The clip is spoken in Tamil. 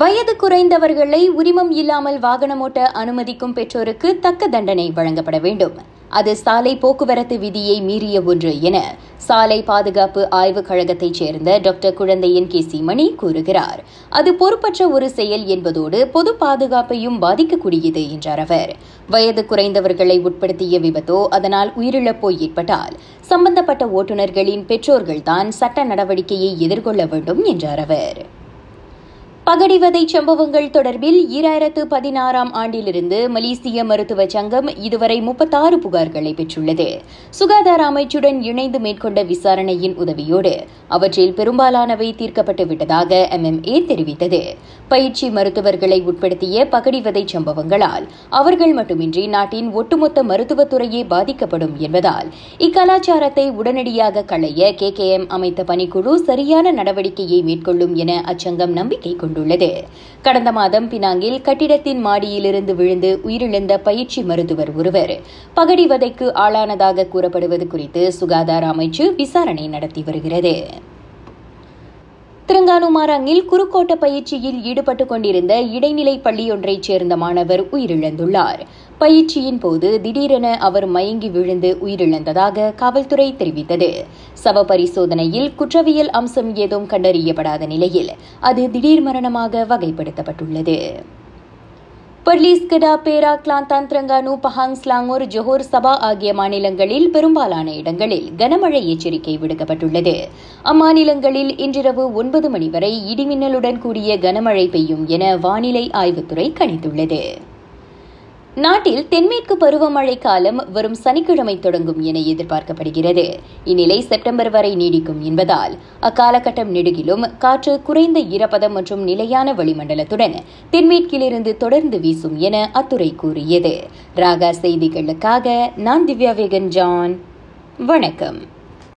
வயது குறைந்தவர்களை உரிமம் இல்லாமல் வாகனம் ஓட்ட அனுமதிக்கும் பெற்றோருக்கு தக்க தண்டனை வழங்கப்பட வேண்டும். அது சாலை போக்குவரத்து விதியை மீறிய ஒன்று என சாலை பாதுகாப்பு ஆய்வுக் கழகத்தைச் சேர்ந்த டாக்டர் குழந்தையின் கே மணி கூறுகிறார். அது பொறுப்பற்ற ஒரு செயல் என்பதோடு பொது பாதுகாப்பையும் பாதிக்கக்கூடியது என்றார் அவர். வயது குறைந்தவர்களை உட்படுத்திய விபத்தோ அதனால் உயிரிழப்போ ஏற்பட்டால் சம்பந்தப்பட்ட ஓட்டுநர்களின் பெற்றோர்கள்தான் சட்ட நடவடிக்கையை எதிர்கொள்ள வேண்டும் என்றார் அவர். பகடிவதை சம்பவங்கள் தொடர்பில் ஈராயிரத்து பதினாறாம் ஆண்டிலிருந்து மலேசிய மருத்துவ சங்கம் இதுவரை முப்பத்தாறு புகார்களை பெற்றுள்ளது. சுகாதார அமைச்சுடன் இணைந்து மேற்கொண்ட விசாரணையின் உதவியோடு அவற்றில் பெரும்பாலானவை தீர்க்கப்பட்டு விட்டதாக எம்எம்ஏ தெரிவித்தது. பயிற்சி மருத்துவர்களை உட்படுத்திய பகடிவதை சம்பவங்களால் அவர்கள் மட்டுமின்றி நாட்டின் ஒட்டுமொத்த மருத்துவத்துறையே பாதிக்கப்படும் என்பதால் இக்கலாச்சாரத்தை உடனடியாக களைய கே கே எம் அமைத்த பணிக்குழு சரியான நடவடிக்கையை மேற்கொள்ளும் என அச்சங்கம் நம்பிக்கை கொண்டுள்ளது. கடந்த மாதம் பினாங்கில் கட்டிடத்தின் மாடியிலிருந்து விழுந்து உயிரிழந்த பயிற்சி மருத்துவர் ஒருவர். பகடிவதைக்கு ஆளானதாக கூறப்படுவது குறித்து சுகாதார அமைச்சு விசாரணை நடத்தி வருகிறது. திருங்கானுமாரங்கில் குறுக்கோட்ட பயிற்சியில் ஈடுபட்டுக் கொண்டிருந்த இடைநிலை பள்ளியொன்றைச் சேர்ந்த மாணவர் உயிரிழந்துள்ளார். பயிற்சியின் போது திடீரென அவர் மயங்கி விழுந்து உயிரிழந்ததாக காவல்துறை தெரிவித்தது. சவ பரிசோதனையில் குற்றவியல் அம்சம் ஏதும் கண்டறியப்படாத நிலையில் அது திடீர் மரணமாக வகைப்படுத்தப்பட்டுள்ளது. Perlis Kedah Perak Kelantan Terengganu Pahang Selangor Johor Sabah ஆகிய மாநிலங்களில் பெரும்பாலான இடங்களில் கனமழை எச்சரிக்கை விடுக்கப்பட்டுள்ளது அம்மாநிலங்களில் இன்றிரவு ஒன்பது மணி வரை இடிமின்னலுடன் கூடிய கனமழை பெய்யும் என வானிலை ஆய்வுத்துறை கணித்துள்ளது நாட்டில் தென்மேற்கு பருவமழை காலம் வரும் சனிக்கிழமை தொடங்கும் என எதிர்பார்க்கப்படுகிறது. இந்நிலை செப்டம்பர் வரை நீடிக்கும் என்பதால் அக்காலகட்டம் நெடுகிலும் காற்று குறைந்த ஈரப்பதம் மற்றும் நிலையான வளிமண்டலத்துடன் தென்மேற்கிலிருந்து தொடர்ந்து வீசும் என அத்துறை கூறியது. ராகா செய்திகளுக்காக நான் திவ்யா வேகன் ஜான். வணக்கம்.